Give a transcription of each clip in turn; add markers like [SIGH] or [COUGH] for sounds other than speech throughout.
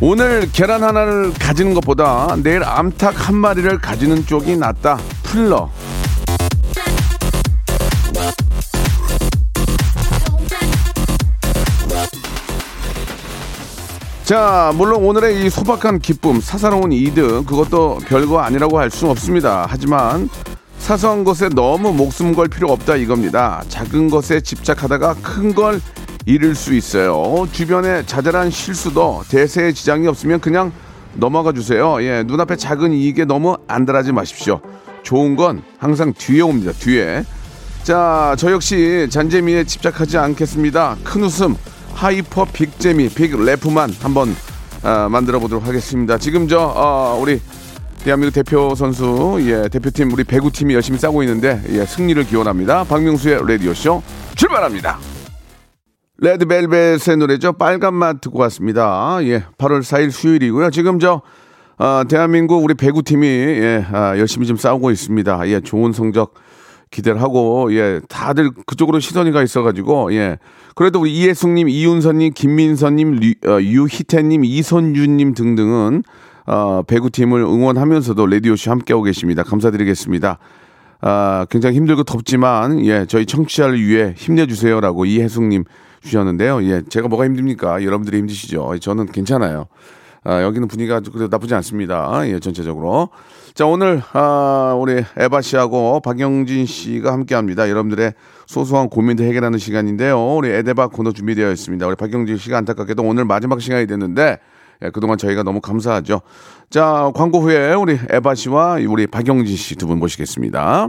오늘 계란 하나를 가지는 것보다 내일 암탉 한 마리를 가지는 쪽이 낫다 풀러 자, 물론 오늘의 이 소박한 기쁨, 사사로운 이득, 그것도 별거 아니라고 할 수 없습니다. 하지만 사소한 것에 너무 목숨 걸 필요 없다 이겁니다. 작은 것에 집착하다가 큰 걸 잃을 수 있어요. 주변에 자잘한 실수도 대세에 지장이 없으면 그냥 넘어가 주세요. 예, 눈앞에 작은 이익에 너무 안달하지 마십시오. 좋은 건 항상 뒤에 옵니다. 뒤에. 자, 저 역시 잔재미에 집착하지 않겠습니다. 큰 웃음, hyper big재미, big laugh만 한번 아, 만들어 보도록 하겠습니다. 지금 저 어, 우리 대한민국 대표 선수, 예, 대표팀 우리 배구 팀이 열심히 싸우고 있는데 예, 승리를 기원합니다. 박명수의 라디오 쇼 출발합니다. 레드벨벳의 노래죠. 빨간 맛 듣고 왔습니다. 예, 8월 4일 수요일이고요. 지금 저 어, 대한민국 우리 배구팀이 예, 아, 열심히 좀 싸우고 있습니다. 예, 좋은 성적 기대를 하고 예, 다들 그쪽으로 시선이 가 있어가지고 예, 그래도 우리 이혜숙님, 이윤선님, 김민선님, 류- 어, 유희태님, 이선주님 등등은 어, 배구팀을 응원하면서도 라디오쇼 함께하고 계십니다. 감사드리겠습니다. 아, 굉장히 힘들고 덥지만, 예, 저희 청취자를 위해 힘내주세요라고 이혜숙님 주셨는데요. 예, 제가 뭐가 힘듭니까? 여러분들이 힘드시죠? 저는 괜찮아요. 아, 여기는 분위기가 그래도 나쁘지 않습니다. 예, 전체적으로. 자, 오늘, 아, 우리 에바 씨하고 박영진 씨가 함께 합니다. 여러분들의 소소한 고민도 해결하는 시간인데요. 우리 에데바 코너 준비되어 있습니다. 우리 박영진 씨가 안타깝게도 오늘 마지막 시간이 됐는데, 예, 그동안 저희가 너무 감사하죠. 자, 광고 후에 우리 에바 씨와 우리 박영진 씨 두 분 모시겠습니다.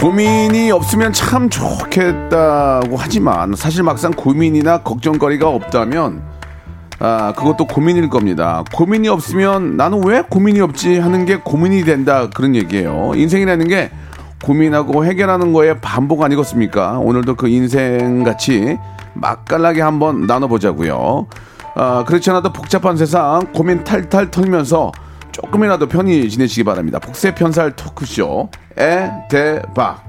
고민이 없으면 참 좋겠다고 하지만 사실 막상 고민이나 걱정거리가 없다면 아 그것도 고민일 겁니다. 고민이 없으면 나는 왜 고민이 없지 하는 게 고민이 된다 그런 얘기예요. 인생이라는 게 고민하고 해결하는 거에 반복 아니겠습니까? 오늘도 그 인생 같이 맛깔나게 한번 나눠보자고요. 아 그렇지 않아도 복잡한 세상 고민 탈탈 털면서 조금이라도 편히 지내시기 바랍니다. 복세 편살 토크쇼 에 대박.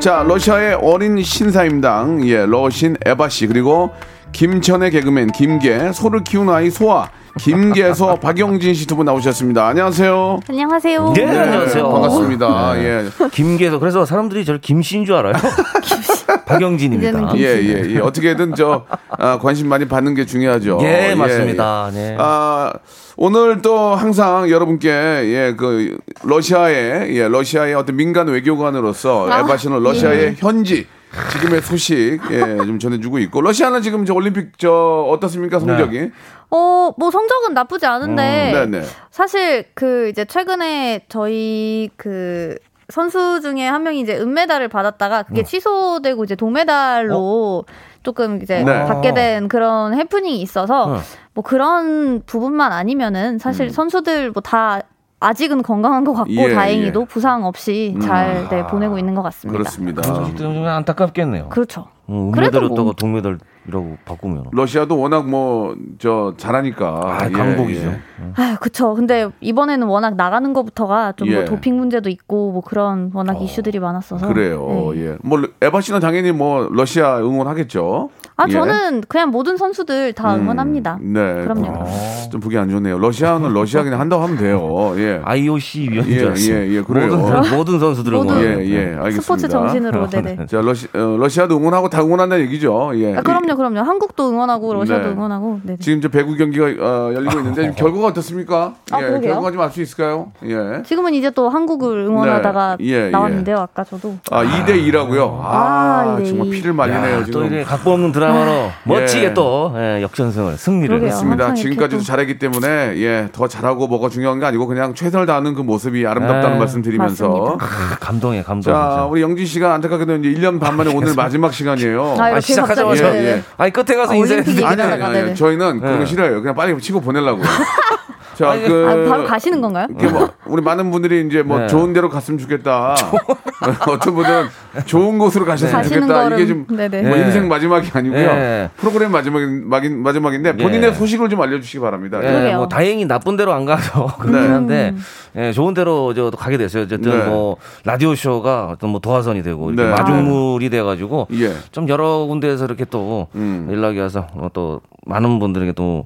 자, 러시아의 어린 신사임당, 예, 러신 에바 씨, 그리고 김천의 개그맨 김계, 소를 키우는 아이 소아, 김계에서 [LAUGHS] 박영진 씨 두 분 나오셨습니다. 안녕하세요. 안녕하세요. 네, 안녕하세요 반갑습니다. 예. 김계서 그래서 사람들이 저를 김씨인 줄 알아요 [LAUGHS] 박영진입니다. 예, 예, 예. 어떻게든 저 아, 관심 많이 받는 게 중요하죠. 예, 맞습니다. 예. 네. 아, 오늘 또 항상 여러분께 예, 그 러시아의 예, 러시아의 어떤 민간 외교관으로서 아, 에바 씨는 러시아의 현지 지금의 소식 예, 좀 전해주고 있고 러시아는 지금 저 올림픽 저 어떻습니까 성적이? 어, 뭐 성적은 나쁘지 않은데 음, 네네. 사실 그 이제 최근에 저희 그 선수 중에 한 명이 이제 은메달을 받았다가 그게 취소되고 이제 동메달로 조금 이제 네. 받게 된 그런 해프닝이 있어서 어. 뭐 그런 부분만 아니면은 사실 선수들 뭐 다 아직은 건강한 것 같고 예, 다행히도 예. 부상 없이 잘 네, 보내고 있는 것 같습니다. 그렇습니다. 좀 안타깝겠네요. 그렇죠. 음, 그래도 은메달이었다가 뭐. 동메달 이라고 바꾸면. 러시아도 워낙 뭐 저 잘하니까 아, 예, 강국이죠. 예. 아, 그쵸. 근데 이번에는 워낙 나가는 것부터가 좀뭐 예. 도핑 문제도 있고 뭐 그런 워낙 이슈들이 많았어서. 그래요. 네. 예. 뭐 에바 씨는 당연히 뭐 러시아 응원하겠죠. 아, 예. 저는 그냥 모든 선수들 다 음, 응원합니다. 네. 그럼요. 어, 좀 보기 안 좋네요. 러시아는 러시아 그냥 한다고 하면 돼요. 예. IOC 위원인 예. 예, 예, 그래요. 모든, 모든 선수들을 모든- 응원해요. 예, 예, 알겠습니다. 스포츠 정신으로, 네네. 자, 러시, 어, 러시아도 응원하고 다 응원한다는 얘기죠. 예. 아, 그럼요, 그럼요. 한국도 응원하고 러시아도 네. 응원하고. 네. 지금 이제 배구 경기가 어, 열리고 있는데 지금 [LAUGHS] 결과가 어떻습니까? 아, 예, 그러게요. 결과 좀 알 수 있을까요? 예. 지금은 이제 또 한국을 응원하다가 네. 예, 예. 나왔는데요, 아까 저도. 아, 2대 2라고요. 아, 아, 2대2. 정말 피를 말리네요, 야, 또 지금. 이래 각본 없는 드라마로 멋지게 또 예, 역전승을 승리를 그러게요. 했습니다. 지금까지도 또- 잘했기 때문에 예, 더 잘하고 뭐가 중요한 게 아니고 그냥 최선을 다하는 그 모습이 아름답다는 네. 말씀 드리면서. 아, 감동해 감동. 자, 진짜. 우리 영진 씨가 안타깝게도 이제 1년 반 만에 오늘 [LAUGHS] 마지막 시간이에요. 아, 이렇게 시작하자마자. 예, 예. 아니 끝에 가서 아, 인사해. 아니, 아니, 아니. 저희는 그런 거 네. 싫어요. 그냥 빨리 치고 보내려고요. [LAUGHS] 자, 아니, 그 아, 바로 가시는 건가요? 뭐 [LAUGHS] 우리 많은 분들이 이제 뭐 네. 좋은 데로 갔으면 좋겠다. [LAUGHS] 어떤 분들은 좋은 곳으로 가셨으면 가시는 좋겠다. 이게 좀 네네. 뭐 네. 인생 마지막이 아니고요. 네. 프로그램 마지막인 마긴- 마지막인데 본인의 네. 소식을 좀 알려주시기 바랍니다. 예, 그러게요. 뭐 다행히 나쁜 데로 안 가서 [LAUGHS] 그렇긴 한데 예, 좋은 데로 저 가게 됐어요. 어쨌든 네. 뭐 라디오 쇼가 어떤 뭐 도화선이 되고 이렇게 네. 마중물이 돼가지고 예. 좀 여러 군데에서 이렇게 또 음. 연락이 와서 어, 또 많은 분들에게 또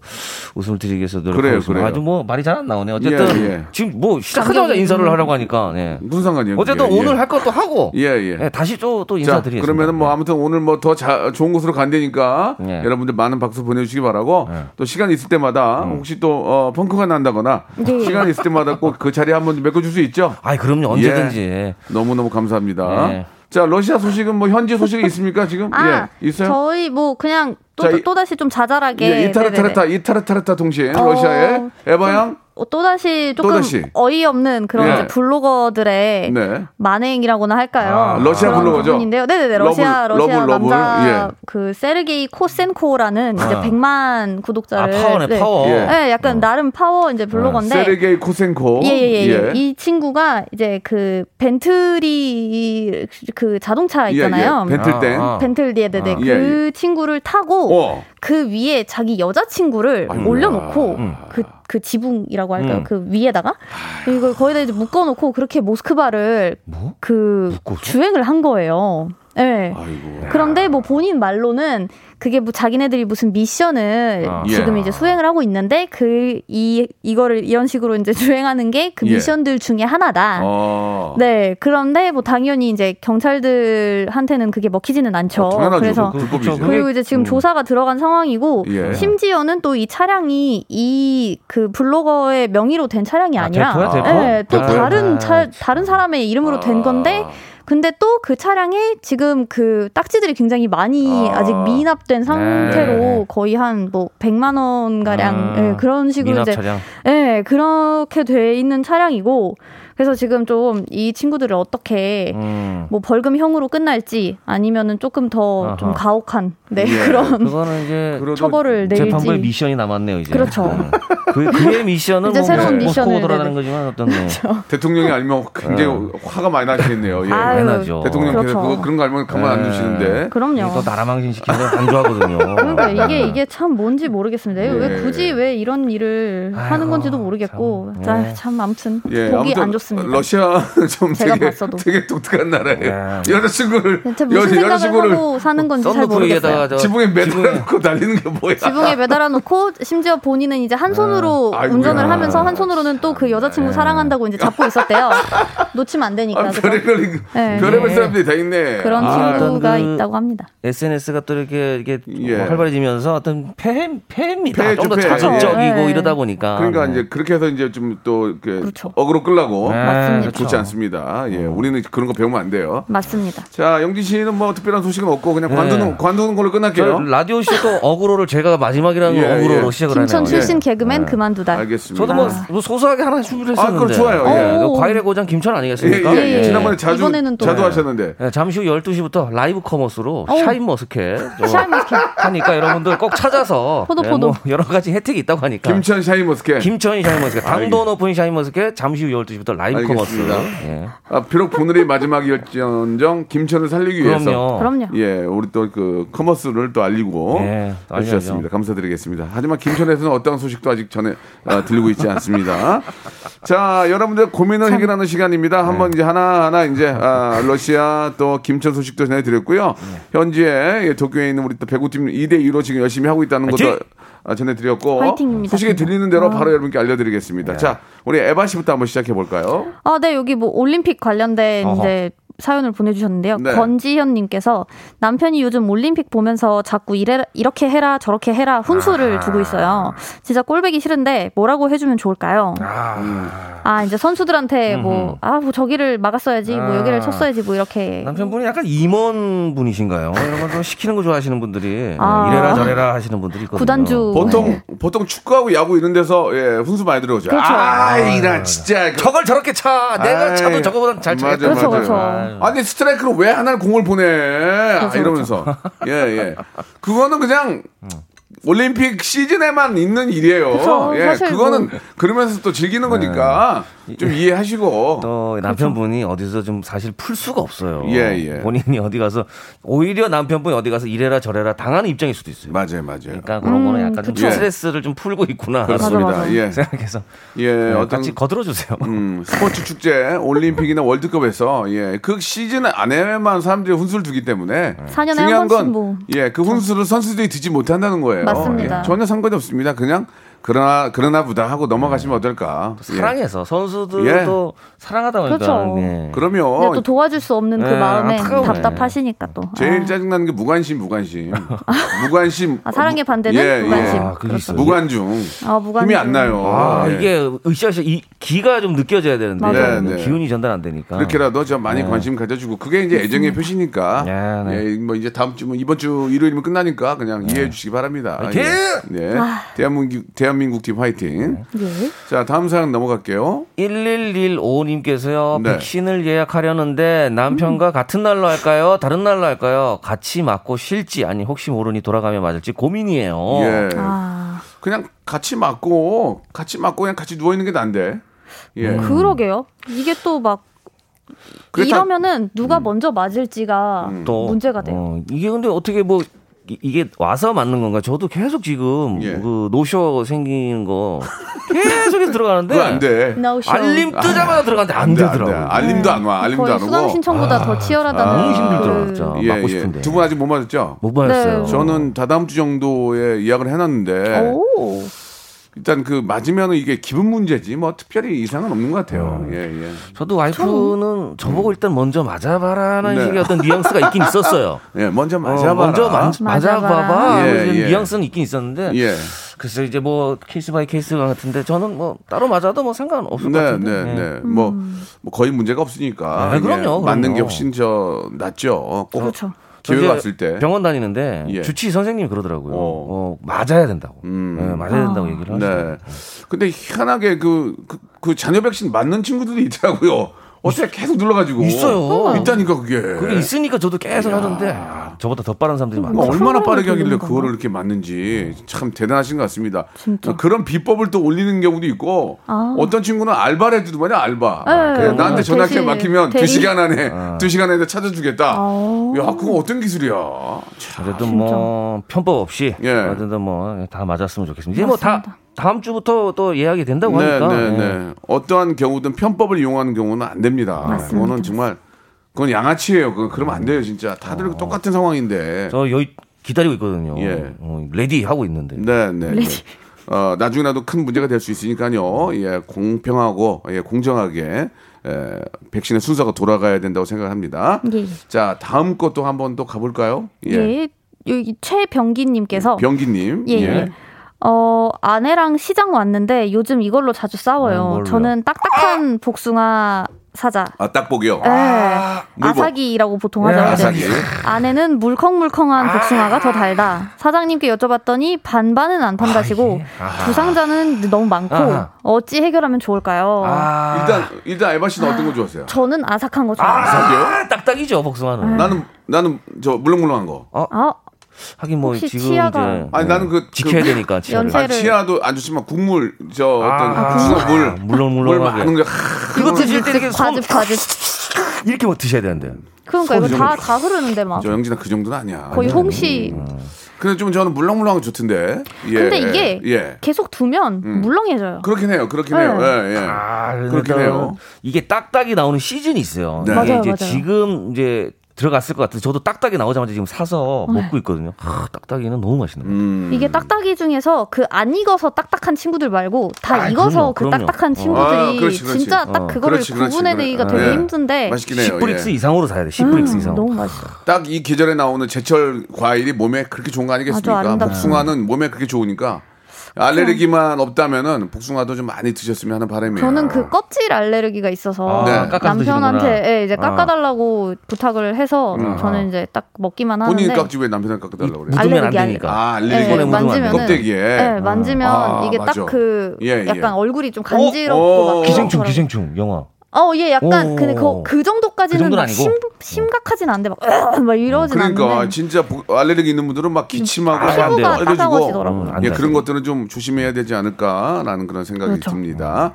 웃음을 드리기 위해서 노력하고 그래요, 있습니다. 그래요. 아주 뭐 말이 잘 안 나오네. 어쨌든 예, 예. 지금 뭐 시작하자마자 인사를 하려고 하니까 예. 무슨 상관이에요? 어쨌든 그게? 오늘 예. 할 것도 하고 [LAUGHS] 예, 예. 예, 다시 또, 또 자, 인사드리겠습니다. 그러면은 뭐 아무튼 오늘 뭐 더 좋은 곳으로 간다니까 예. 여러분들 많은 박수 보내주시기 바라고 예. 또 시간 있을 때마다 혹시 또 어, 펑크가 난다거나 네. 시간 있을 때마다 꼭 그 자리에 한번 메꿔줄 수 있죠? 아이 그럼요 언제든지 너무너무 감사합니다. 예. 자, 러시아 소식은 뭐 현지 소식이 있습니까 지금? 아, 예, 있어요? 저희 뭐 그냥 또, 자, 이- 또 다시 좀 자잘하게. 예, 이타르타르타. 이타르타르타 통신 어, 러시아의 에바양 어, 또다시 조금 또다시. 어이없는 그런 예. 이제 블로거들의 네. 만행이라고나 할까요? 아, 러시아 블로거죠? 부분인데요. 네네네. 러시아 러블, 러시아 러블, 러블. 남자 예. 그 세르게이 코센코라는 이제 아. 100만 구독자를 아 파워네 네. 파워. 예. 네, 약간 나름 파워 이제 블로거인데 세르게이 코센코. 예예 예. 예, 이 친구가 이제 그 벤틀리 그 자동차 있잖아요. 예, 예. 벤틀땡. 아, 아. 벤틀리에 네네. 아. 그 예, 친구를 타고 어. 그 위에 자기 여자친구를 아이고야. 올려놓고 음. 그, 그 지붕이라고 할까요? 음. 그 위에다가 이걸 거기다 이제 묶어놓고 그렇게 모스크바를 뭐? 그 묶어서? 주행을 한 거예요. 예. 아이고. 그런데 뭐 본인 말로는 그게 뭐 자기네들이 무슨 미션을 아. 지금 예. 이제 수행을 하고 있는데 그 이 이거를 이런 식으로 이제 [LAUGHS] 주행하는 게그 예. 미션들 중에 하나다. 어. 네, 그런데 뭐 당연히 이제 경찰들한테는 그게 먹히지는 않죠. 어, 당연하죠. 그래서 그. 그쵸, 그리고 이제 지금 음. 조사가 들어간 상황이고 예. 심지어는 또 이 차량이 이 그 블로거의 명의로 된 차량이 아, 아니라 대포야, 대포? 네, 또 아, 다른 아, 차 다른 사람의 이름으로 된 건데 근데 또 그 차량에 지금 그 딱지들이 굉장히 많이 아. 아. 직 미납된 상태로 네. 거의 한 뭐 100만 원 가량 아, 예, 그런 식으로 이제. 예, 그렇게 돼 있는 차량이고 그래서 지금 좀 이 친구들을 어떻게 음. 뭐 벌금형으로 끝날지 아니면은 조금 더 좀. 가혹한 네 예. 그런 그거는 이제 처벌을 재판부의 내릴지 미션이 남았네요 이제. 그렇죠. 네. 그 그의 미션은 이제 뭐 새로운 모스코- 모스코로 미션을, 돌아가는 네네. 거지만 어떤 [LAUGHS] 네. 대통령이 알면 굉장히 화가 많이 나시겠네요. 예. 아유, 당연하죠. 대통령께서 그렇죠. 그거 그런 거 알면 가만 안 네. 두시는데. 그럼요. 이게 또 나라 망신 시키는 건안 좋아하거든요. 그러니까 이게 이게 참 뭔지 모르겠습니다. 예. 왜 굳이 왜 이런 일을 아이고, 하는 건지도 모르겠고 참, 자, 예. 참 아무튼 예, 보기 아무튼 안 좋습니다. 러시아 [LAUGHS] 좀 제가 되게 봤어도. 되게 독특한 나라예요. 예. 여자친구를 무슨 생각을 여자친구를 사는 건지 잘 모르겠어요. 저 지붕에 매달아놓고 달리는 게 뭐야? 지붕에 매달아 놓고 심지어 본인은 이제 한 손으로 아이고야. 운전을 하면서 한 손으로는 또 그 여자친구 사랑한다고 이제 잡고 있었대요. [LAUGHS] 놓치면 안 되니까. 아, 별의별 네. 네. 별의별 사람들이 다 있네. 그런 아, 친구가 그- 있다고 합니다. SNS가 또 이렇게 이게 예. 뭐 활발해지면서 어떤 폐해 폐해입니다. 폐해죠, 좀더 폐해. 자극적이고 네. 이러다 보니까. 그러니까 네. 이제 그렇게 해서 이제 좀또 이렇게 그렇죠. 어그로 끌라고 네, 맞습니다. 그렇죠. 좋지 않습니다. 예, 우리는 그런 거 배우면 안 돼요. 맞습니다. 자, 영진 씨는 뭐 특별한 소식은 없고 그냥 관두는 관두는 걸로 저 끝날게요. 라디오 쇼도 [LAUGHS] 어그로를 제가 마지막이라는 예, 어그로로 예. 시작을 김천 하네요. 출신 예. 개그맨 그만두다. 알겠습니다. 저도 뭐, 뭐 소소하게 하나 준비를 했었는데. 아, 그럼 좋아요. 예. 어, 과일의 고장 김천 예, 아니겠습니까? 예, 예. 예. 지난번에 자주 이번에는 또- 자두 하셨는데. 예, 잠시 후 12시부터 live commerce로 어우. 샤인 머스켓 저 샤인 머스켓. 하니까 여러분들 꼭 찾아서 포도, 예, 포도. 뭐 여러 가지 혜택이 있다고 하니까 김천 샤인 머스켓. 김천 샤인 머스켓 당도 높은 샤인 머스켓 잠시 후 12시부터 live commerce 알겠습니다. 예. 아, 비록 오늘이 마지막이었지언정 김천을 살리기 위해서 그럼요. 예, 우리 또 그 commerce를 또 알리고 예, 또. 해주셨습니다. 감사드리겠습니다. 하지만 김천에서는 어떠한 소식도 아직 전에 아, 들리고 있지 않습니다. 자, 여러분들 고민을 해결하는 시간입니다. 한번 이제 하나 하나 이제 아, 러시아 또 김천 소식도 전해드렸고요. 현지에 예, 도쿄에 있는 우리 또 배구팀 2대 2로 지금 열심히 하고 있다는 것도! 아, 전해드렸고 화이팅입니다, 소식이. 들리는 대로 아. 바로 여러분께 알려드리겠습니다. 자, 우리 에바 씨부터 한번 시작해 볼까요? 아, 네, 여기 뭐 올림픽 관련된 어허. 이제 사연을 보내주셨는데요. 네. 권지현님께서 남편이 요즘 올림픽 보면서 자꾸 이래, 이렇게 해라 저렇게 해라 훈수를 아. 두고 있어요. 진짜 꼴배기 싫은데 뭐라고 해주면 좋을까요? 아, 이제 선수들한테 뭐, 아, 뭐 저기를 막았어야지, 뭐 아. 여기를 쳤어야지, 뭐 이렇게. 남편분이 약간 임원 분이신가요? 이런 거좀 시키는 거 좋아하시는 분들이 아. 이래라 저래라 하시는 분들이 있거든요. 구단주. 보통 네. 보통 축구하고 야구 이런 데서 예, 훈수 많이 들어오죠. 그렇죠. 아, 이런 진짜. 그- 저걸 저렇게 차. 내가 아이, 차도 저거보다 잘 차겠다. 맞아, 그렇죠, 맞아요. 그렇죠. 아니 스트라이크로 왜 하나를 공을 보내? 그렇죠, 이러면서 예 예. 그거는 그냥 올림픽 시즌에만 있는 일이에요. 그쵸, 예, 사실 그거는 뭐- 그러면서 또 즐기는 거니까 좀 이해하시고. 또 남편분이 어디서 좀 사실 풀 수가 없어요. 예, 예. 본인이 어디 가서 오히려 남편분이 어디 가서 이래라 저래라 당하는 입장일 수도 있어요. 맞아요, 맞아요. 그러니까 그런 거는 약간 좀 그쵸. 스트레스를 좀 풀고 있구나. 그렇습니다. 맞아, 맞아. 예, 생각해서 예, 네, 어떤 같이 거들어 주세요. 음, 스포츠 축제, 올림픽이나 월드컵에서 예, 그 시즌 안에만 사람들이 훈수를 두기 때문에 4년에 한 중요한 번씩 건 뭐. 예, 그 훈수를 선수들이 듣지 못한다는 거예요. 맞습니다. 예, 전혀 상관이 없습니다. 그냥 그러나 그러나 보다 하고 넘어가시면 어떨까? 예. 사랑해서 선수들도 사랑하다 보니까 그렇죠. 예. 그러면 또 도와줄 수 없는 그 네, 마음에 안타까우네. 답답하시니까 또. 제일 아. 짜증나는 게 무관심, 무관심. [LAUGHS] 무관심. 아, 사랑의 반대는 예, 무관심. 예. 아. 무관중. 아, 무관중. 힘이 안 나요. 아, 예. 이게 으쌰으쌰 이 기가 좀 느껴져야 되는데. 네, 네. 기운이 전달 안 되니까. 그렇게라도 좀 많이 관심 가져주고 그게 이제 애정의 표시니까 네, 네. 예, 뭐 이제 다음 주 뭐 이번 주 일요일이면 끝나니까 그냥 이해해 주시기 바랍니다. 예. 네. 대한민국 대 한민국 팀 화이팅. 예. 자 다음 사연 넘어갈게요. 1115님께서요 네. 백신을 예약하려는데 남편과 같은 날로 할까요? 다른 날로 할까요? 같이 맞고 쉴지 아니 혹시 모르니 돌아가며 맞을지 고민이에요. 예. 아, 그냥 같이 맞고 같이 맞고 그냥 같이 누워 있는 게 난데. 예. 음. 그러게요. 이게 또막 그게 다- 이러면은 누가 먼저 맞을지가 또 문제가 돼요. 어, 이게 근데 어떻게 뭐 이- 이게 와서 맞는 건가? 저도 계속 지금 예. 그 노쇼 생기는 거 계속 들어가는데 안 돼. 노쇼. 알림 뜨자마자 들어가는데 안 돼, 안 돼. 되더라고. 알림도 안 와. 알림도 거의 안 수강 오고. 신청보다 더 치열하다는 너무 힘들더라고요, 그- 진짜. 예, 맞고 예. 싶은데. 두분 아직 못 맞았죠? 못 받았어요. 네. 저는 다다음 주 정도에 예약을 해놨는데 오. 일단 그 맞으면은 이게 기분 문제지 뭐 특별히 이상은 없는 것 같아요. 예, 예. 저도 와이프는 저보고 일단 먼저 맞아봐라는 네. 식의 어떤 뉘앙스가 있긴 있었어요. [LAUGHS] 예, 먼저 어, 맞아봐라. 먼저 만- 맞아봐라. 맞아봐봐. 예, 이런 예. 뉘앙스는 있긴 있었는데 예. 글쎄 이제 뭐 case by case 같은데 저는 뭐 따로 맞아도 뭐 상관 없을 것 네, 같은데. 네, 예. 네. 뭐, 뭐 거의 문제가 없으니까. 네, 그럼요, 예, 맞는 그럼요. 게 훨씬 저 낫죠. 꼭 그렇죠. 저 기회가 왔을 때. 병원 다니는데 예. 주치의 선생님이 그러더라고요. 어. 어, 맞아야 된다고. 음. 예, 맞아야 된다고 얘기를 하시더라고요. 네. 근데 희한하게 그, 그, 그 자녀 백신 맞는 친구들이 있더라고요. 어떻게 계속 눌러가지고. 있어요. 있다니까 그게. 그게 있으니까 저도 계속 하던데 아, 저보다 더 빠른 사람들이 많아요. 그러니까 얼마나 빠르게 하길래 그거를? 이렇게 맞는지 참 대단하신 것 같습니다. 진짜. 그런 비법을 또 올리는 경우도 있고 아. 어떤 친구는 알바를 해주더만요 알바. 네, 그래, 나한테 네. 전화기 대신 막히면 두. 시간 안에 두 시간 안에 찾아주겠다. 아. 야 그거 어떤 기술이야? 참. 그래도 뭐 편법 없이 예. 어쨌든 뭐 다 맞았으면 좋겠습니다. 이제 뭐다 맞습니 다. 다음 주부터 또 예약이 된다고 네, 하니까 네, 예. 네. 어떠한 경우든 편법을 이용하는 경우는 안 됩니다. 맞습니다. 그거는 정말 그건 양아치예요. 그거 그러면 안 돼요, 진짜. 다들 똑같은 상황인데. 저 여기 기다리고 있거든요. 예. 어, ready 하고 있는데. 네, 네. 네. 어, 나중에라도 큰 문제가 될 수 있으니까요. 예, 공평하고 예, 공정하게 에, 백신의 순서가 돌아가야 된다고 생각합니다. 예. 자, 다음 것도 한번 또 가볼까요? 예. 여기 최병기님께서 병기님. 예, 예. 어, 아내랑 시장 왔는데 요즘 이걸로 자주 아, 싸워요. 뭘로요? 저는 딱딱한 복숭아 사자. 아, 딱보기요. 예. 물복. 아사기라고 보통 네, 하죠. 아사기. 아내는 물컹물컹한 복숭아가 더 달다. 사장님께 여쭤봤더니 반반은 안 판다시고 아하. 두 상자는 너무 많고 아하. 어찌 해결하면 좋을까요? 아, 일단 일단 에바 씨는 어떤 거 좋아하세요? 저는 아삭한 거 좋아해요. 아삭이요? 딱딱이죠 복숭아는. 나는 나는 저 물렁물렁한 거. 아, 하긴 뭐 혹시 지금 치아가- 이제 아니 나는 그 지켜야 그- 되니까 치아를. 연세- 아, 치아도 안 좋지만 국물 저 어떤 아, 복숭아 물. 아, 물렁물렁하게. 물 많은 거. 그거 드실 때 이렇게 손 과즙 과즙. 이렇게 뭐 드셔야 되는데. 그러니까 이거 손이 다 흐르는데 막 저 영진아 그 정도는 아니야. 거의 홍시. 근데 좀 저는 물렁물렁한 거 좋던데. 예, 근데 이게 예. 계속 두면 물렁해져요. 그렇긴 해요. 그렇긴 네. 해요. 예, 예. 아, 그렇긴 해요. 이게 딱딱이 나오는 시즌이 있어요. 네. 맞아요, 이제 맞아요. 지금 이제 들어갔을 것 같아서 저도 딱딱이 나오자마자 지금 사서 네. 먹고 있거든요. 아, 딱딱이는 너무 맛있는 거예요. 음. 이게 딱딱이 중에서 그 안 익어서 딱딱한 친구들 말고 다 아, 익어서 그럼요, 그 그럼요. 딱딱한 어. 친구들이 아, 그렇지, 그렇지. 진짜 딱 어. 그거를 그렇지, 그렇지. 구분해내기가 그래. 되게 예. 힘든데. 10브릭스 예. 이상으로 사야 돼. 10브릭스 음, 이상. 너무 맛있어. 딱 이 계절에 나오는 제철 과일이 몸에 그렇게 좋은 거 아니겠습니까? 아주 아름답죠. 복숭아는 몸에 그렇게 좋으니까 알레르기만 없다면은 복숭아도 좀 많이 드셨으면 하는 바람이에요. 저는 그 껍질 알레르기가 있어서 아, 네. 남편한테. 예, 이제 아. 깎아달라고 부탁을 해서 음. 저는 이제 딱 먹기만 하는데 본인 깍지 왜 남편을 깎아달라고 그래요? 안 알레르기, 되니까. 아, 예, 알레르기 만지면은 돼. 껍데기에. 예, 만지면 아, 이게 맞아. 딱그 예, 예. 약간 얼굴이 좀 간지럽고 어, 어, 막 기생충. 기생충 영화. 어, 예, 약간 오. 근데 그, 그 정도까지는 그 막? 심, 심각하진 않은데 막, 으악 막 이러진 그러니까 않는데 진짜 복- 알레르기 있는 분들은 막 기침하고 아, 안 돼요. 피부가 빨개지고 따가워지더라고요. 음, 안 예, 돼. 그런 것들은 좀 조심해야 되지 않을까라는 그런 생각이 그렇죠. 듭니다.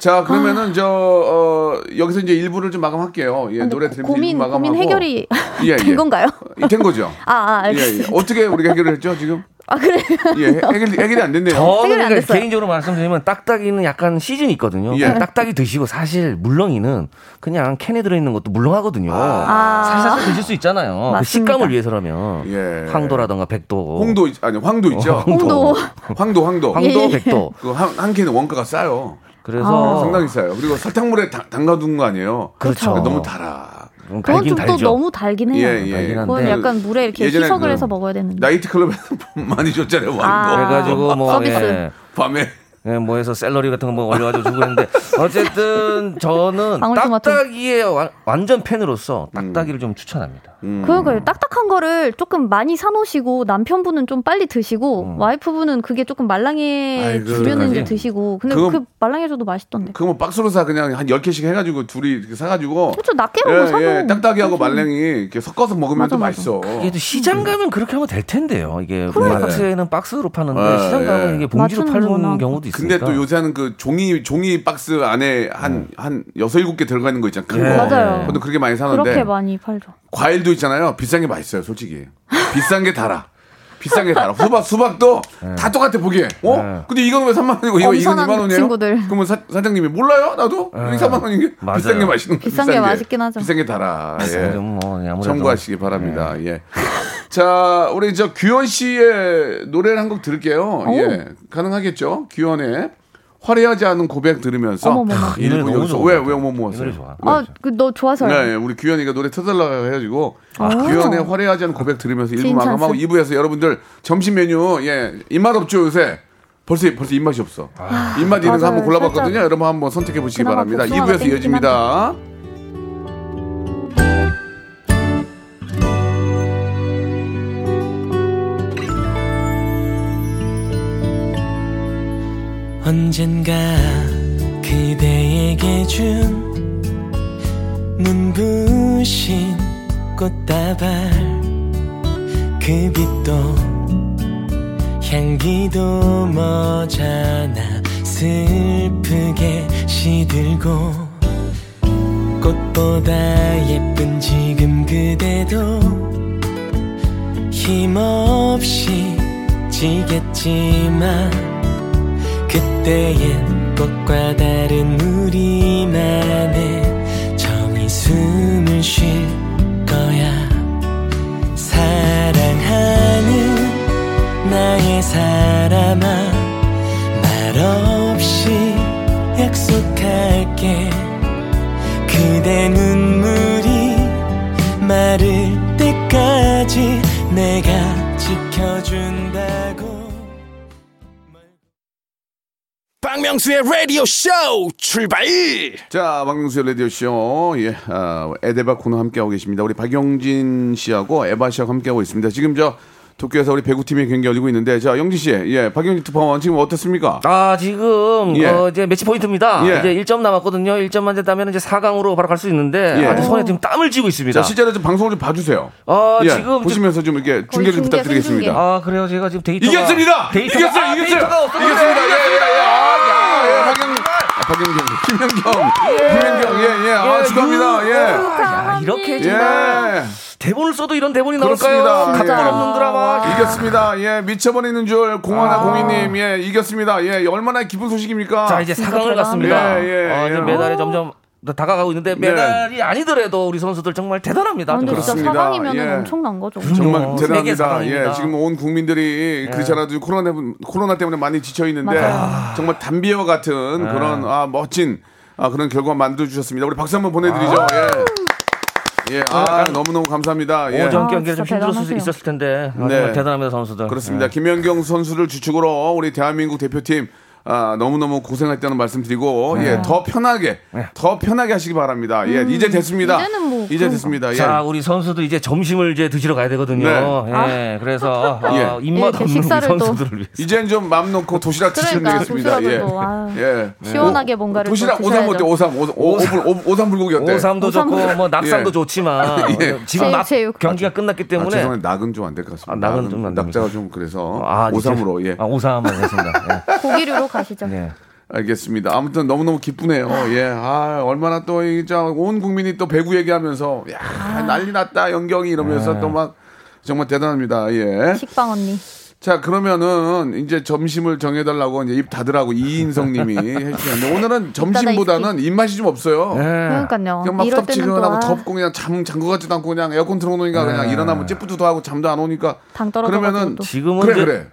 자 그러면은 저 어, 여기서 이제 일부를 좀 마감할게요. 예, 노래 고- 들으면서 고민 마감하고 고민 해결이 예, [LAUGHS] 된 예. 건가요? 된 거죠. [LAUGHS] 아, 아 예, 알겠습니다. 예. 어떻게 우리가 해결을 했죠 지금? 아 그래. 예, 해결 해결이 안 됐네요. 저는 해결이 안 그러니까 됐어요. 개인적으로 말씀드리면 딱딱이는 약간 시즌이 있거든요. 예. 딱딱이 드시고 사실 물렁이는 그냥 캔에 들어있는 것도 물렁하거든요. 아. 살살 드실 수 있잖아요. 그 맞습니다. 식감을 위해서라면 예. 황도라든가 백도, 홍도 있- 아니 황도 있죠. 홍도. 황도 황도. 황도, 예, 예. 백도. 그한 한 캔의 원가가 싸요. 그래서 상당히 싸요. 그리고 설탕물에 다- 담가둔 거 아니에요. 그렇죠. 너무 달아. 음, 그건 달긴 좀또 달죠. 너무 달긴 해요. 예, 예. 달긴 그건 한데 약간 물에 이렇게 희석을 그 해서 먹어야 되는데. 나이트 클럽에서 [LAUGHS] 많이 줬잖아요. 왕도. 아. 그래가지고 뭐 서비스. 예. 밤에 예, 뭐 해서 샐러리 같은 거 뭐 올려가지고 주고 그랬는데 어쨌든 저는 방울토마토. 딱딱이의 와- 완전 팬으로서 딱딱이를 좀 추천합니다. 음. 그러니까요. 딱딱한 거를 조금 많이 사놓으시고 남편분은 좀 빨리 드시고 음. 와이프분은 그게 조금 말랑해 아이고, 주면은 이제 그러지. 드시고 근데 그건- 그 말랑해져도 맛있던데. 그거 뭐 박스로 사 그냥 한 10개씩 해가지고 둘이 이렇게 사가지고 그렇죠. 낱개 예, 먹고 사도 예, 딱딱이하고. 말랭이 이렇게 섞어서 먹으면 맞아, 또 맞아. 맛있어. 이게 또 시장 가면 그렇게 하면 될 텐데요. 이게 마트에는 박스로 파는데 네, 시장 가면 예. 이게 봉지로 맞추는 파는 거나. 경우도 근데 또 요새는 그 종이 종이 박스 안에 한한 여섯 일곱 개 들어가 있는 거 있잖아. 큰 예. 거. 맞아요. 저도 그렇게 많이 사는데 그렇게 많이 팔죠. 과일도 있잖아요. 비싼 게 맛있어요, 솔직히. 비싼 게 달아. 비싼 게 달아. 수박 수박도 다 똑같아 보기에. 어? 네. 근데 이거는 왜 3만 원이고 이거 이건 엄선한 2만 원이에요? 친구들. 그러면 사, 사장님이 몰라요? 나도 네. 이 3만 원인 게 맞아요. 비싼 게 맛있는 거. 비싼 게 맛있긴 하죠. 비싼 게 달아. 예. 좀 뭐, 아무래도 참고하시기 바랍니다. 예. 자, 우리 저 규현 씨의 노래를 한 곡 들을게요. 예. 가능하겠죠? 규현의 화려하지 않은 고백 들으면서 일부 너무 여기서 좋은 왜것 같아요. 왜못이 모았어요? 노래 좋아. 아, 그너 좋아서요. 네, 예, 우리 규현이가 노래 터달라고 해가지고 규현의 화려하지 않은 고백 들으면서 일부 마감하고 찬스. 2부에서 여러분들 점심 메뉴 예 입맛 없죠 요새 벌써 벌써 입맛이 없어 입맛 있는 거. 한번 골라봤거든요 여러분 한번 선택해 보시기 바랍니다 복숭아가 2부에서 땡기긴 이어집니다 언젠가 그대에게 준 눈부신 꽃다발 그 빛도 향기도 머잖아 슬프게 시들고 꽃보다 예쁜 지금 그대도 힘없이 지겠지만 그때엔 꽃과 다른 우리만의 정이 숨을 쉴 박명수의 라디오 쇼 출발 자, 박명수의 라디오 쇼. 예, 아, 에데바 코너 함께하고 계십니다. 우리 박영진 씨하고 에바 씨하고 함께하고 있습니다. 지금 저 도쿄에서 우리 배구팀의 경기 열리고 있는데, 자, 영진 씨, 예, 박영진 특파원 지금 어떻습니까? 아, 지금, 예. 어, 이제 매치 포인트입니다. 예. 이제 1점 남았거든요. 1점만 된다면 이제 4강으로 바로 갈 수 있는데, 예. 아주 손에 지금 땀을 쥐고 있습니다. 자, 실제로 좀 방송을 좀 봐주세요. 어, 예, 지금. 보시면서 좀 이렇게 중계 좀 중계, 부탁드리겠습니다. 생중계. 아, 그래요. 제가 지금 데이터가. 이겼습니다! 데이터가, 이겼어요! 아, 이겼어요! 없어요. 이겼습니다! 예, 예, 예. 아, 야, 예, 박영, 아, 박영경, 김현경, 김현경, 예, 예. 아, 예, 축하합니다. 예. 야, 이렇게 정말. 예. 대본을 써도 이런 대본이. 나올까요? 예. 각본 없는 드라마. 이겼습니다. 예, 미쳐버리는 줄 공하나 아. 공인님, 예, 이겼습니다. 예, 얼마나 기쁜 소식입니까? 자, 이제 4강을 갔습니다. 예, 예, 어, 이제 예. 메달이 점점 다가가고 있는데, 네. 메달이 아니더라도 우리 선수들 정말 대단합니다. 아, 근데 진짜 그렇습니다. 사강이면 예. 엄청난 거죠. 정말 대단합니다. 예, 지금 온 국민들이 그렇지 않아도 코로나, 코로나 때문에 많이 지쳐 있는데 맞아요. 정말 담비와 같은 네. 그런 아, 멋진 아, 그런 결과 만들어 주셨습니다. 우리 박수 한번 보내드리죠. 예, 예, 아, 너무 너무 감사합니다. 예. 오전 아, 경기를 좀 힘들었을 수. 있었을 텐데 아, 네. 정말 대단합니다 선수들. 그렇습니다. 예. 김연경 선수를 주축으로 우리 대한민국 대표팀 아, 너무너무 고생했다는 말씀드리고 네. 예, 더 편하게 더 편하게 하시기 바랍니다. 예, 이제 됐습니다. 음, 이제는 뭐 이제 됐습니다. 예. 자, 우리 선수도 이제 점심을 이제 드시러 가야 되거든요. 네. 예, 그래서 [LAUGHS] 어, 예. 입맛 이렇게 없는 선수들을 위해서. 이제는 좀 마음 놓고 도시락 드시면 그러니까 되겠습니다. 예. 또, 아유. 예. 시원하게 뭔가를 도시락 또 오삼. 어때? 오삼 오삼 오삼 오삼 불고기 어때? 오삼도 좋고 뭐 낙상도 예. 좋지만 [LAUGHS] 예. 지금 체육. 경기가 끝났기 아, 때문에 죄송한데 낙은 좀 안 될 것 같습니다. 아, 낙은 좀안? 낙자가 좀 그래서 아, 오삼으로 이제- 예. 아, 오삼 하겠습니다. 고기류로 가 시죠. 예. 예. 알겠습니다. 아무튼 너무너무 기쁘네요. 예. 아, 얼마나 또, 이제 온 국민이 또 배구 얘기하면서, 야, 난리 났다, 연경이 이러면서 네. 또 막, 정말 대단합니다. 예. 식빵 언니. 자, 그러면은, 이제 점심을 정해달라고 이제 입 닫으라고 이인성 님이 [LAUGHS] 해주셨는데, 오늘은 점심보다는 입맛이 좀 없어요. 예. 그러니까요. 그냥 막또 후덥지근하고 아, 덥고 그냥 잠, 잔 것 같지도 않고 그냥 에어컨 틀어놓으니까 네. 그냥 일어나면 찌뿌드도 하고 잠도 안 오니까. 당 떨어져가지고 그러면은, 또. 지금은 그래, 그래.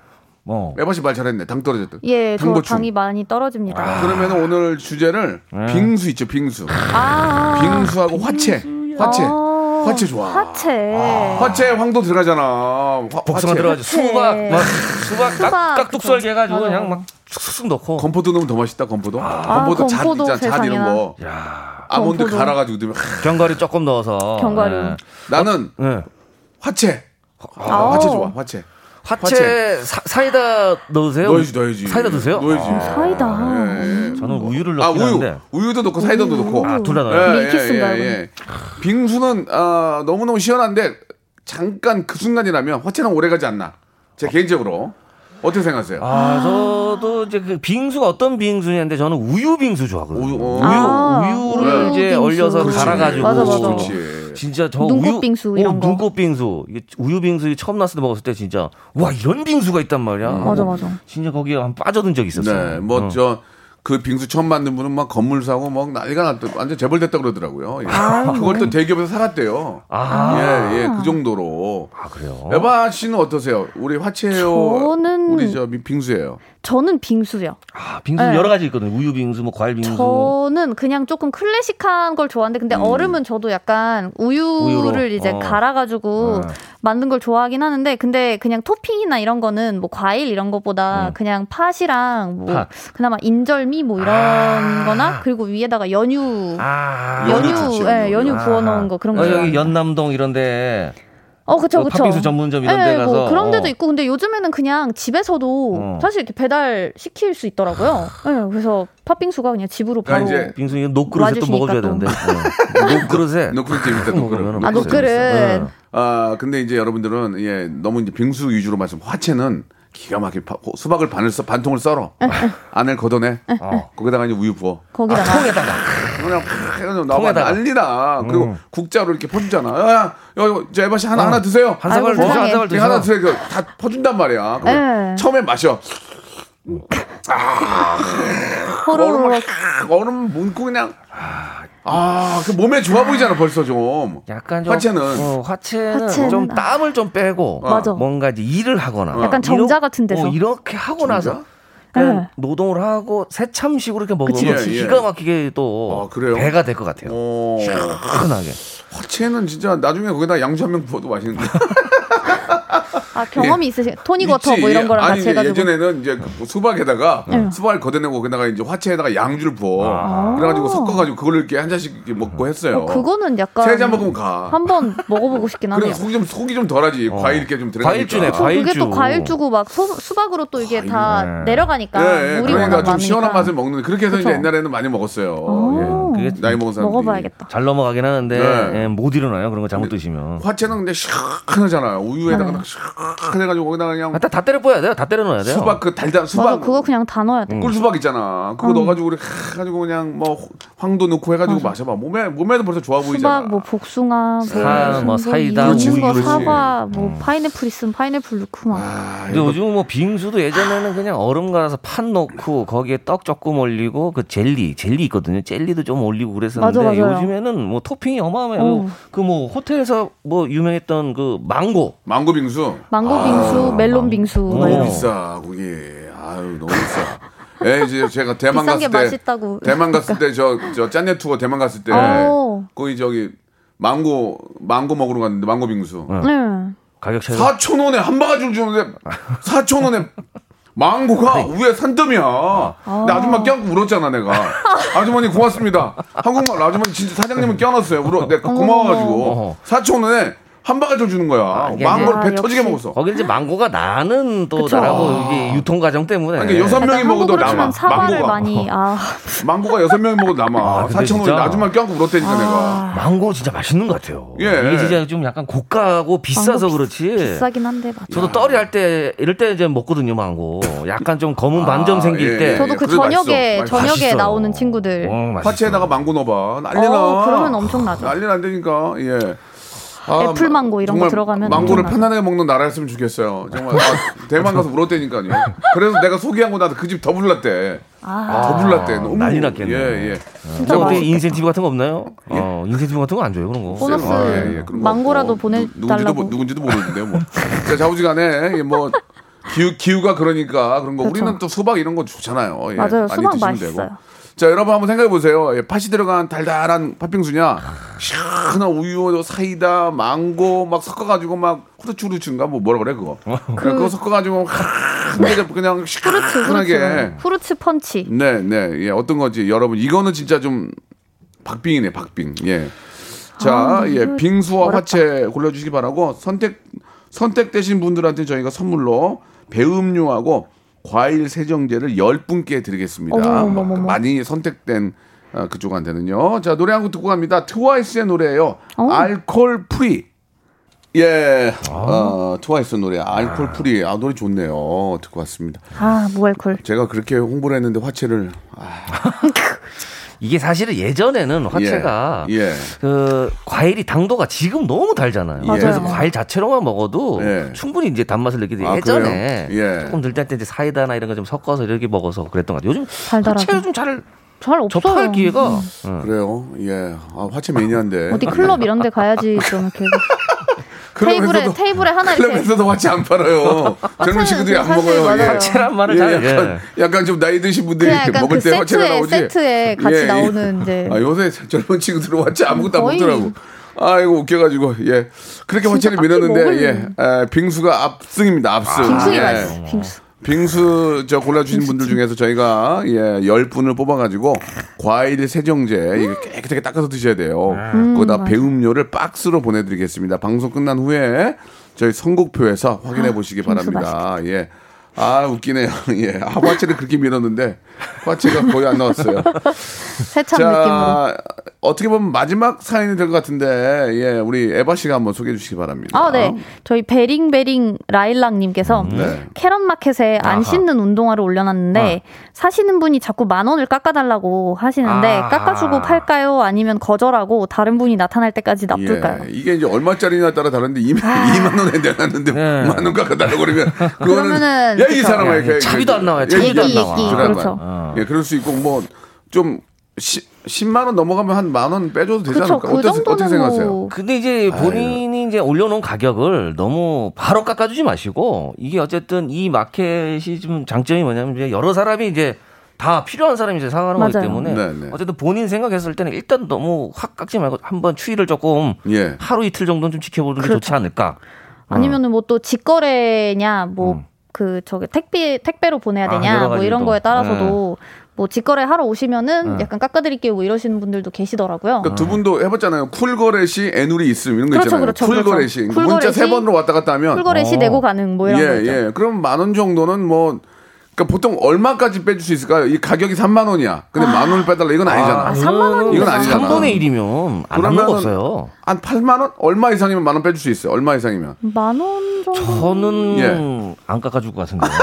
뭐 에바씨 말 잘했네. 당 떨어졌다. 예, 저 당보충. 당이 많이 떨어집니다. 그러면 오늘 주제를 네. 빙수 있죠, 빙수. 아, 빙수하고 화채. 화채. 아, 화채 좋아. 화채. 화채 황도 들어가잖아. 화, 복숭아 화채. 들어가지 수박 막 수박 수박, 깍, 깍둑 그쵸. 썰기 해가지고 맞아. 그냥 막 쑥쑥 넣고 건포도 넣으면 더 맛있다, 건포도. 건포도 잣 건포도 있잖아, 잣 이런 세상에나. 거. 아몬드 건포도. 갈아가지고 넣으면. 견과류 조금 넣어서 견과류. 예. 나는 예. 화채. 아. 화채 좋아, 화채. 화채 사, 사이다 넣으세요? 넣어야지, 넣어야지. 사이다 드세요? 넣어야지. 아, 사이다. 예, 예. 저는 우유를 아, 넣긴 우유. 하는데 우유도 넣고 사이다도 넣고. 아, 둘 다 넣어요. 밀키스인가요, 빙수는 아, 너무너무 시원한데 잠깐 그 순간이라면 화채는 오래 가지 않나. 제 개인적으로. 어떻게 생각하세요? 아, 저도 이제 그 빙수가 어떤 빙수냐인데 저는 우유 빙수 좋아하거든요. 우유, 어. 아, 우유를 우유 이제 빙수. 얼려서 그렇지. 갈아가지고 맞아, 맞아. 그렇지. 진짜 저 눈꽃 우유 빙수 이런 어, 거. 눈꽃 빙수 이게 우유 빙수 처음 났을 때 먹었을 때 진짜 와 이런 빙수가 있단 말이야. 맞아, 맞아. 진짜 거기에 한 빠져든 적이 있었어요. 네, 뭐 어. 저그 빙수 처음 만든 분은 막 건물 사고 막 난리가 났다. 완전 재벌됐다 그러더라고요. 예. 그걸 또 대기업에서 사갔대요. 아. 예, 예, 그 정도로. 아 그래요? 에바 씨는 어떠세요? 우리 화채예요? 저는- 우리 저 미- 빙수예요. 저는 빙수요. 아, 빙수 네. 여러 가지 있거든요. 우유 빙수, 뭐 과일 빙수. 저는 그냥 조금 클래식한 걸 좋아하는데 근데 얼음은 저도 약간 우유를 음. 우유로. 이제 어. 갈아가지고 네. 만든 걸 좋아하긴 하는데 근데 그냥 토핑이나 이런 거는 뭐 과일 이런 것보다 음. 그냥 팥이랑 뭐 팥. 그나마 인절미 뭐 이런 아. 거나 그리고 위에다가 연유 아, 연유 연유 좋지, 예, 연유. 연유 부어 놓은 거 그런 거 어, 여기. 연남동 이런데 어 그쵸 어, 그쵸 팥빙수 전문점 이런 예, 데 가서 뭐 그런 데도 어. 있고 근데 요즘에는 그냥 집에서도 어. 사실 이렇게 배달 시킬 수 있더라고요 예, 그래서 팥빙수가 그냥 집으로 바로 그러니까 이제 빙수 이거 녹그릇에 또 먹어줘야 또. 되는데. 네. 녹그릇에 노크릇 재밌다, 노크릇. 먹으면 아 녹그릇 네. 아, 근데 이제 여러분들은 예, 너무 이제 빙수 위주로 말씀. 화채는 기가 막히게 파- 수박을 반을 써, 반통을 썰어. 안을 걷어내. 어. 거기다가 이제 우유 부어. 거기다가 그냥 팍 해가지고 나와 통에다가. 난리나. 그리고 음. 국자로 이렇게 퍼주잖아. 야, 야, 야, 저 에바 씨 하나 하나 드세요. 한 사발 드세요. 한. 사발 드세요. 하나 드세요. 다 퍼준단 말이야. 예. 처음에 마셔. 얼음 호로록 얼음 뭉고 그냥 아, 그 몸에 좋아 보이잖아 벌써 좀. 약간 좀 화채는 어, 화채는, 화채는 좀 아. 땀을 좀 빼고 맞아. 뭔가 이제 일을 하거나 약간 정자 같은 데서. 어, 이렇게 하고 나서 그냥 네. 노동을 하고 새참식으로 이렇게 먹으면 그치. 예, 예. 기가 막히게 또 아, 그래요? 배가 될 것 같아요. 어, 편하게. 화채는 진짜 나중에 거기다 양주 한 명 부어도 맛있는데. [LAUGHS] 아 경험이 있으신 토닉워터 뭐 이런 거랑 아니, 같이 해가지고 예전에는 이제 그 수박에다가 응. 수박을 걷어내고 거기다가 이제 화채에다가 양주를 부어. 그래가지고 섞어가지고 그걸 이렇게 한 잔씩 먹고 했어요. 어, 그거는 약간 세 잔 먹으면 가. 한번 먹어보고 싶긴 하네요. 속이 좀 속이 좀 덜하지. 과일 이렇게 좀 들어가니까. 과일주네, 저 과일주. 그게 또 과일주고 막 소, 수박으로 또 이게 다 과일. 내려가니까 예, 예. 물이 그러니까 좀 많으니까. 시원한 맛을 먹는 그렇게 해서 이제 그쵸. 옛날에는 많이 먹었어요. 오, 예. 그게 나이 먹은 사람들이. 먹어봐야겠다. 잘 넘어가긴 하는데 네. 예, 못 일어나요. 그런 거 잘못 드시면. 화채는 근데 시원하잖아요. 우유에다가 네. 딱 시원해가지고 거기다가 그냥 아, 다, 다 때려 뿌려야 돼요. 다 때려 넣어야 돼요. 수박 그 달달 맞아, 수박 그거 그냥 다 넣어야 돼. 꿀수박 있잖아. 그거 넣어가지고 우리 해가지고 그냥 뭐 황도 넣고 해가지고 마셔봐. 몸에 몸에도 벌써 좋아 보이잖아. 수박, 뭐 복숭아, 사, 뭐 사이다, 우유, 거. 사과, 뭐 파인애플 있으면 파인애플 넣고 막. 아, 근데 요즘 뭐 빙수도 예전에는 그냥 얼음 갈아서 판 넣고 거기에 떡 조금 올리고 그 젤리 젤리 있거든요. 젤리도 좀 올리고 그랬었는데 맞아, 맞아요. 요즘에는 뭐 토핑이 어마어마해요. 어. 그뭐 호텔에서 뭐 유명했던 그 망고 망고 빙수. 망고 빙수, 멜론 빙수. 막 너무. 비싸 그게. 아유 너무 비싸. 예, 이제 제가 [LAUGHS] 대만 갔을 때 맛있다고. 대만 갔을 때 저 저 짠내 투어 대만 갔을 때 어. 거기 저기 망고 망고 먹으러 갔는데 망고 빙수. 네. 가격 차이. 4천 원에 한 바가지를 주는데 4천 원에 망고가 위에 산더미야. 근데 아줌마 껴안고 울었잖아 내가. 아주머니 고맙습니다. 한국말 아주머니 진짜 사장님은 껴안았어요. 울어. 내가 고마워가지고 어허. 4천 원에 한 바가지를 주는 거야. 이게 망고를 배 아, 터지게. 먹었어. 거기 이제 망고가 나는 또 그쵸. 나라고 이게 유통 과정 때문에. 아니, 여섯 명이 먹어도 남아. 망고가. 많이 아 [LAUGHS] 망고가 여섯 명이 먹어도 남아. 아, 근데 4천 원에 진짜. 아줌마 껴안고 울었다니까 내가. 망고 진짜 맛있는 것 같아요. 예. 이게 진짜 좀 약간 고가고 비싸서 그렇지. 비싸긴 한데 맞아. 저도 떨이 할 때 이럴 때 이제 먹거든요 망고. 약간 좀 검은 반점 아, 생길 예, 때. 예. 저도 그 저녁에 맛있어. 저녁에 맛있어. 나오는 친구들 어, 맛있어. 화채에다가 망고 넣어봐. 난리 어, 나. 그러면 엄청나죠. 난리 난다니까. 예. 아, 애플 망고 이런 거 들어가면 망고를 엄청나죠. 편안하게 먹는 나라였으면 좋겠어요. 정말 아, 대만 가서 울었다니까요. 그래서 내가 소개한 거 나도 그 집 더 불났대. 더 불났대. 너무 난리 났겠네. 예, 예. 진짜 어떻게 맛있겠다. 인센티브 같은 거 없나요? 어, 인센티브 같은 거 안 줘요 그런 거. 보너스 아, 예, 예. 그런 거 망고라도 없고. 누- 누군지도, 보내 달라고. 모- 누군지도 모르는데요. 뭐. 자, 자우지간에 뭐 기후 기후가 그러니까 그런 거 그렇죠. 우리는 또 수박 이런 거 좋잖아요. 예, 맞아요. 많이 수박 드시면 맛있어요. 자, 여러분 한번 생각해 보세요. 예, 팥이 들어간 달달한 팥빙수냐, 시원한 우유, 사이다, 망고 막 섞어가지고 막 후르츠 후르츠인가 뭐 뭐라 그래 그거. 그, 거 섞어가지고 한 그냥 시원하게. 후르츠 Fruit punch. 네, 네, 예, 어떤 건지 여러분 이거는 진짜 좀 박빙이네, 박빙. 예. 자, 아, 예, 이거 빙수와 어렵다. 화채 골라주시기 바라고 선택 선택되신 분들한테 저희가 선물로 배음료하고 과일 세정제를 10분께 드리겠습니다. 어머머머머. 많이 선택된 어, 그쪽한테는요. 자, 노래 한 곡 듣고 갑니다. 트와이스의 노래예요. 어. Alcohol-Free. 예, 어, 트와이스 노래 Alcohol-Free. 아, 노래 좋네요. 듣고 왔습니다. 아 무알콜. 제가 그렇게 홍보를 했는데 화채를 [LAUGHS] 이게 사실은 예전에는 화채가 예, 예. 그 과일이 당도가 지금 너무 달잖아요. 맞아요. 그래서 과일 자체로만 먹어도 예. 충분히 이제 단맛을 느끼는데 아, 예전에? 예. 조금 들때 이제 사이다나 이런 거 좀 섞어서 이렇게 먹어서 그랬던 것 같아요. 요즘. 화채가 좀잘 잘 없어요. 접할 기회가 응. 그래요. 예. 아, 화채 매니아인데. 어디 클럽 이런 데 가야지 좀 [LAUGHS] 이렇게 테이블에 테이블에 하나 이렇게 클럽에서도 화채 안 팔아요. [LAUGHS] 젊은 친구들이 안 먹어요. 예. 화채란 말을 예, 잘 약간, 약간 좀 나이 드신 분들이 약간 먹을 그 때 화채가 세트에 나오지. 세트에 같이 예, 예. 나오는 이제 아, 요새 젊은 친구들은 화채 아무것도 안 거의 먹더라고. 아이고 웃겨가지고 예 그렇게 화채를 밀었는데 먹을- 예 에, 빙수가 압승입니다 압승 빙수가 예. 맛있어. 빙수. 빙수 저 골라주신 분들 중에서 저희가 예, 열 분을 뽑아가지고 과일 세정제 이거 깨끗하게 닦아서 드셔야 돼요. 거기다 배음료를 박스로 보내드리겠습니다. 방송 끝난 후에 저희 선곡표에서 확인해 보시기 빙수 바랍니다. 예. 아 웃기네요. [LAUGHS] 예. 아, 화채를 그렇게 밀었는데 화채가 거의 안 나왔어요. [LAUGHS] 세참 느낌으로. 자 어떻게 보면 마지막 사연이 될 것 같은데 예 우리 에바 씨가 한번 소개해 주시기 바랍니다. 아, 네. 저희 베링베링 라일락님께서 네. 캐럿 마켓에 안 아하. 씻는 운동화를 올려놨는데 사시는 분이 자꾸 만 원을 깎아달라고 하시는데 아하. 깎아주고 팔까요? 아니면 거절하고 다른 분이 나타날 때까지 놔둘까요? 예, 이게 이제 얼마짜리냐 따라 다른데 2만, 2만 원에 내놨는데 네. 만원 깎아달라고 그러면 [LAUGHS] 그거는 그러면은 야이 예, 이렇게 차비도 안 나와요. 예, 차비도 안 나와. 그렇죠. 거야. 예, 그럴 수 있고 뭐좀 10만 원 넘어가면 한 만 원 빼줘도 되지 그쵸, 않을까? 그 어떻게, 정도는 어떻게 생각하세요? 뭐 근데 이제 본인이 이제 올려놓은 가격을 너무 바로 깎아주지 마시고 이게 어쨌든 이 마켓이 좀 장점이 뭐냐면 이제 여러 사람이 이제 다 필요한 사람이 이제 사가는 거기. 때문에 네, 네. 어쨌든 본인 생각했을 때는 일단 너무 확 깎지 말고 한번 추이를 조금 예. 하루 이틀 정도는 좀 지켜보는 게 그렇죠. 좋지 않을까. 아니면은 뭐 또 직거래냐 뭐 그 저기 택배 택배로 보내야 음. 아, 되냐 여러 뭐 이런. 거에 따라서도 뭐 직거래 하러 오시면은 네. 약간 깎아드릴게요 뭐 이러시는 분들도 계시더라고요. 그러니까 두 분도 해봤잖아요. 쿨거래 시 에누리 있음 이런 거 그렇죠, 있잖아요. 그렇죠, 쿨거래 그렇죠. 시 쿨거래 문자 세 시, 번으로 왔다 갔다 하면 쿨거래 시 어. 네고 가능 뭐 이런 예, 거죠. 예. 그럼 만 원 정도는 뭐 그러니까 보통 얼마까지 빼줄 수 있을까요? 이 가격이 3만 원이야. 근데 만 원을 빼달라 이건 아니잖아. 아, 3만 원이면 이건 아니잖아. 3분의 1이면 안 남는 거 없어요. 한 8만 원? 얼마 이상이면 만 원 빼줄 수 있어요. 얼마 이상이면. 만 원 정도. 저는 예. 안 깎아줄 것 같은데요. [LAUGHS]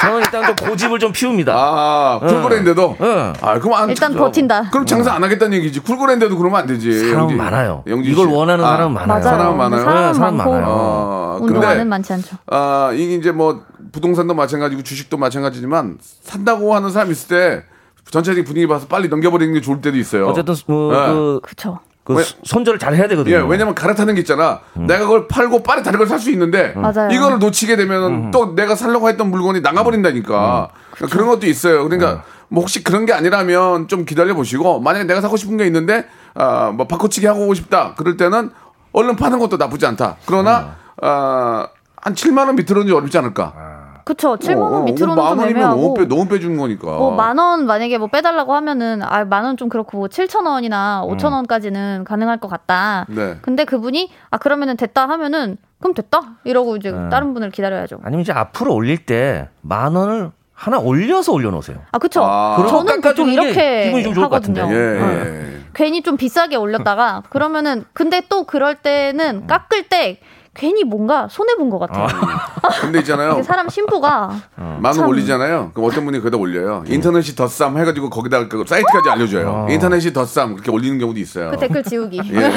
저는 일단 좀 고집을 좀 피웁니다. 아, 쿨거래인데도. 예. 아, 그럼 안 일단 버틴다. 그럼 장사 안 하겠다는 얘기지. 쿨거래인데도 그러면 안 되지. 사람 영지. 많아요. 영지 이걸 씨. 원하는 아, 사람은 많아요. 사람 많아요. 사람 네, 사람 많고 많아요. 어, 운동화는 많지 않죠. 아, 이게 이제 뭐 부동산도 마찬가지고 주식도 마찬가지지만 산다고 하는 사람 있을 때 전체적인 분위기 봐서 빨리 넘겨버리는 게 좋을 때도 있어요. 어쨌든 그, 예. 그, 그렇죠. 그 왜- 손절을 잘 해야 되거든요. 예, 왜냐면 갈아타는 게 있잖아. 내가 그걸 팔고 빨리 다른 걸 살 수 있는데 맞아요. 이거를 놓치게 되면 음. 은또 내가 살려고 했던 물건이 나가버린다니까. 그러니까 그런 것도 있어요. 그러니까 뭐 혹시 그런 게 아니라면 좀 기다려 보시고 만약에 내가 사고 싶은 게 있는데 아, 뭐 바꿔치기 하고 싶다. 그럴 때는 얼른 파는 것도 나쁘지 않다. 그러나 아, 한 7만 원 밑으로는 어렵지 않을까. 그쵸. 7만 원 어, 어, 밑으로는 만좀 원이면 너무, 애매하고. 빼, 너무 빼주는 거니까. 뭐만원 만약에 뭐 빼달라고 하면은 아 만 원 좀 그렇고 뭐 7천 원이나 5천 원까지는 가능할 것 같다. 네. 근데 그분이 아 그러면은 됐다 하면은 그럼 됐다 이러고 이제 네. 다른 분을 기다려야죠. 아니면 이제 앞으로 올릴 때 만 원을 하나 올려서 올려놓으세요. 아 그쵸. 아. 저는 보통 이렇게 기분이 좀 좋을 것 하거든요. 같은데. 예, 어. 예. 괜히 좀 비싸게 올렸다가 그러면은 근데 또 그럴 때는 깎을 때 괜히 뭔가 손해 본 것 같아요. [LAUGHS] 근데 있잖아요. 사람 심보가 만원 참. 올리잖아요. 그럼 어떤 분이 거기다 올려요. 인터넷이 더 쌈 해가지고 거기다 그 사이트까지 알려줘요. 인터넷이 더 쌈 그렇게 올리는 경우도 있어요. 그 댓글 지우기. [LAUGHS] 예.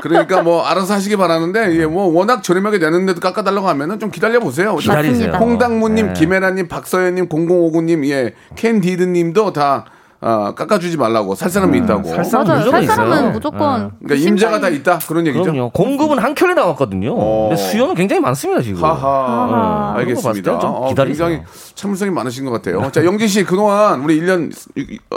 그러니까 뭐 알아서 하시기 바라는데 예, 뭐 워낙 저렴하게 내는데도 깎아달라고 하면은 좀 기다려 보세요. 기다리세요. 홍당무님, 네. 김혜라님, 박서연님, 0059님, 예, 캔디드님도 다 아, 깎아주지 말라고 살 사람이 있다고. 살 사람 맞아요. 살 사람은 있어요. 무조건 그러니까 임자가 다 있다 그런 얘기죠. 그럼요. 공급은 한 켤레 나왔거든요. 어. 근데 수요는 굉장히 많습니다 지금. 하하. 아하. 알겠습니다. 좀 어, 기다리세요. 굉장히 참을성이 많으신 것 같아요. 자, 영진 씨, 그동안 우리 1년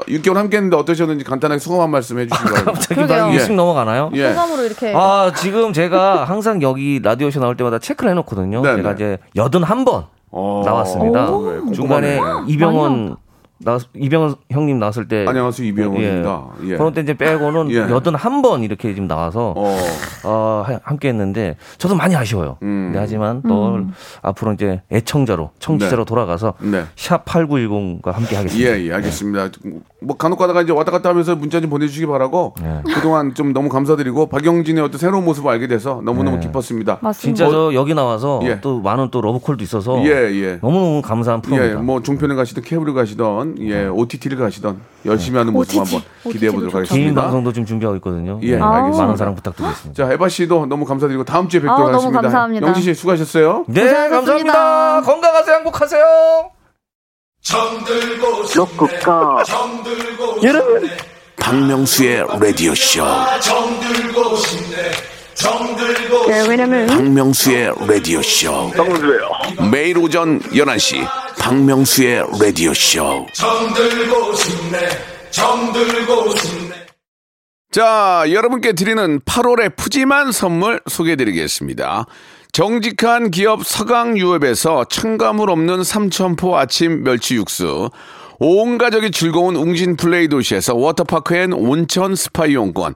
6, 개월 함께 했는데 어떠셨는지 간단하게 소감 한 말씀 해주시기 바랍니다. 갑자기 그러게요. 막 예. 육식 넘어가나요? 예. 소감으로 이렇게 아 지금 제가 항상 여기 라디오 쇼 나올 때마다 체크를 해놓거든요. 네, 제가 네. 이제 여든 한번 어. 나왔습니다. 오. 네, 중간에. 이병헌 나 이병헌 형님 나왔을 때 안녕하세요, 이병헌입니다. 예. 그런 때 이제 빼고는 예. 여든 한번 이렇게 지금 나와서 어. 어, 하- 함께 했는데 저도 많이 아쉬워요. 음. 근데 하지만 또 앞으로 이제 애청자로 청취자로 네. 돌아가서 네. 샵 8910과 함께 하겠습니다. 예, 예, 알겠습니다. 뭐 간혹 가다가 이제 왔다 갔다 하면서 문자 좀 보내주시기 바라고 네. 그동안 좀 너무 감사드리고 박영진의 어떤 새로운 모습을 알게 돼서 너무 너무 네. 기뻤습니다. 맞습니다. 진짜 저 여기 나와서 예. 또 많은 또 러브콜도 있어서 예, 예. 너무 너무 감사한 예, 프로입니다. 뭐 종편을 가시던 케이블을 가시던 예, OTT를 가시던 열심히 하는 모습 OTT. 한번 기대해 보도록 OTT 도 좋죠. 개인 하겠습니다. 방송도 지금 준비하고 있거든요. 예, 네, 알겠습니다. 많은 사랑 부탁드리겠습니다. 자, 에바 씨도 너무 감사드리고 다음 주에 아, 뵙도록 너무 하겠습니다. 감사합니다. 영진 씨 수고하셨어요. 네, 고생하셨습니다. 감사합니다. 건강하세요. 행복하세요. 여러분 박명수의 라디오 쇼 네, 왜냐면 박명수의 라디오 쇼. 박명수예요. 매일 오전 11시 박명수의 라디오 쇼. 자, 여러분께 드리는 8월의 푸짐한 선물 소개해 드리겠습니다. 정직한 기업 서강유업에서 첨가물 없는 삼천포 아침 멸치 육수, 온 가족이 즐거운 웅진 플레이 도시에서 워터파크 and 온천 스파 이용권,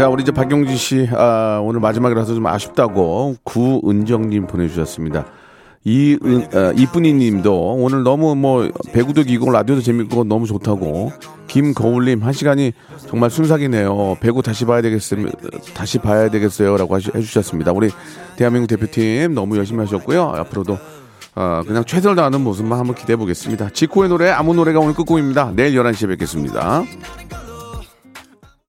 자, 우리 이제 박용진 씨, 아, 오늘 마지막이라서 좀 아쉽다고 구은정님 보내주셨습니다. 이은, 어, 이쁜이 님도 오늘 너무 뭐 배구도 기고 라디오도 재밌고 너무 좋다고 김거울님 한 시간이 정말 순삭이네요. 배구 다시 봐야 되겠어요. 다시 봐야 되겠어요. 라고 하시- 해주셨습니다. 우리 대한민국 대표팀 너무 열심히 하셨고요. 앞으로도 어, 그냥 최선을 다하는 모습만 한번 기대해 보겠습니다. 지코의 노래 아무 노래가 오늘 끝곡입니다. 내일 11시에 뵙겠습니다.